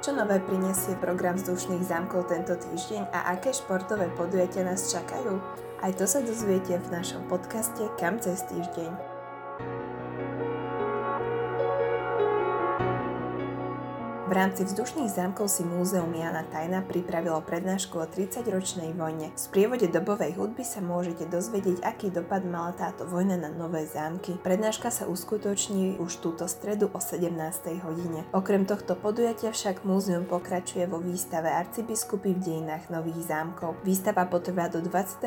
Čo nové prinesie program vzdušných zámkov tento týždeň a aké športové podujatia nás čakajú? Aj to sa dozviete v našom podcaste Kam cez týždeň. V rámci vzdušných zámkov si Múzeum Jana Tajna pripravilo prednášku o 30-ročnej vojne. V sprievode dobovej hudby sa môžete dozvedieť, aký dopad mala táto vojna na nové zámky. Prednáška sa uskutoční už túto stredu o 17. hodine. Okrem tohto podujatia však múzeum pokračuje vo výstave Arcibiskupy v dejinách nových zámkov. Výstava potrvá do 22.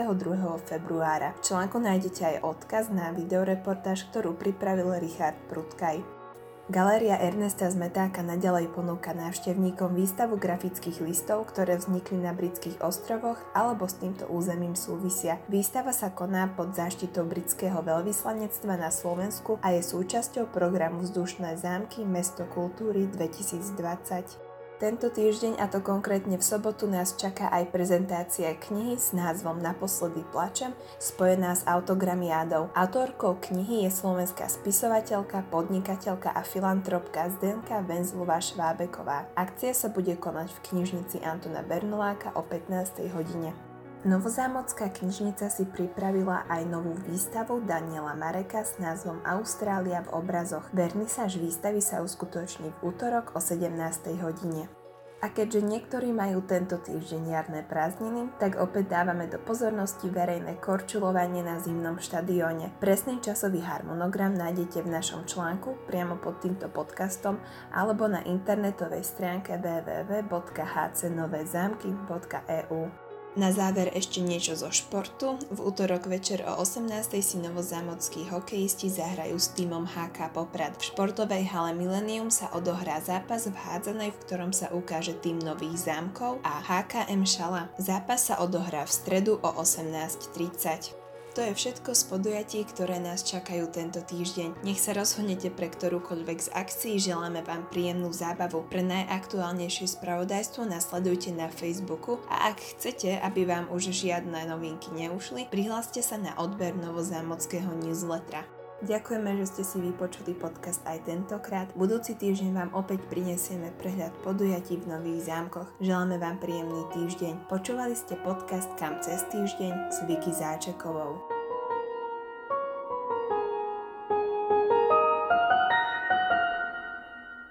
februára. V článku nájdete aj odkaz na videoreportáž, ktorú pripravil Richard Prutkaj. Galéria Ernesta Zmetáka nadalej ponúka návštevníkom výstavu grafických listov, ktoré vznikli na britských ostrovoch alebo s týmto územím súvisia. Výstava sa koná pod záštitou britského veľvyslanectva na Slovensku a je súčasťou programu Vzdušné zámky Mesto kultúry 2020. Tento týždeň, a to konkrétne v sobotu, nás čaká aj prezentácia knihy s názvom Naposledy plačem, spojená s autogramiádou. Autorkou knihy je slovenská spisovateľka, podnikateľka a filantropka Zdenka Venzlová Švábeková. Akcia sa bude konať v knižnici Antona Bernoláka o 15. hodine. Novozámocká knižnica si pripravila aj novú výstavu Daniela Mareka s názvom Austrália v obrazoch. Vernisáž výstavy sa uskutoční v útorok o 17. hodine. A keďže niektorí majú tento týždeň jarné prázdniny, tak opäť dávame do pozornosti verejné korčulovanie na zimnom štadióne. Presný časový harmonogram nájdete v našom článku priamo pod týmto podcastom alebo na internetovej stránke www.hcnovezamky.eu. Na záver ešte niečo zo športu. V útorok večer o 18. si novozámodskí hokejisti zahrajú s týmom HK Poprad. V športovej hale Millennium sa odohrá zápas v hádzanej, v ktorom sa ukáže tým nových zámkov a HKM Šala. Zápas sa odohrá v stredu o 18.30. To je všetko z podujatí, ktoré nás čakajú tento týždeň. Nech sa rozhodnete pre ktorúkoľvek z akcií, želáme vám príjemnú zábavu. Pre najaktuálnejšie spravodajstvo nasledujte na Facebooku a ak chcete, aby vám už žiadne novinky neušli, prihláste sa na odber novozámockého newslettera. Ďakujeme, že ste si vypočuli podcast aj tentokrát. Budúci týždeň vám opäť prinesieme prehľad podujatí v nových zámkoch. Želáme vám príjemný týždeň. Počúvali ste podcast Kam cez týždeň s Vicky Záčekovou.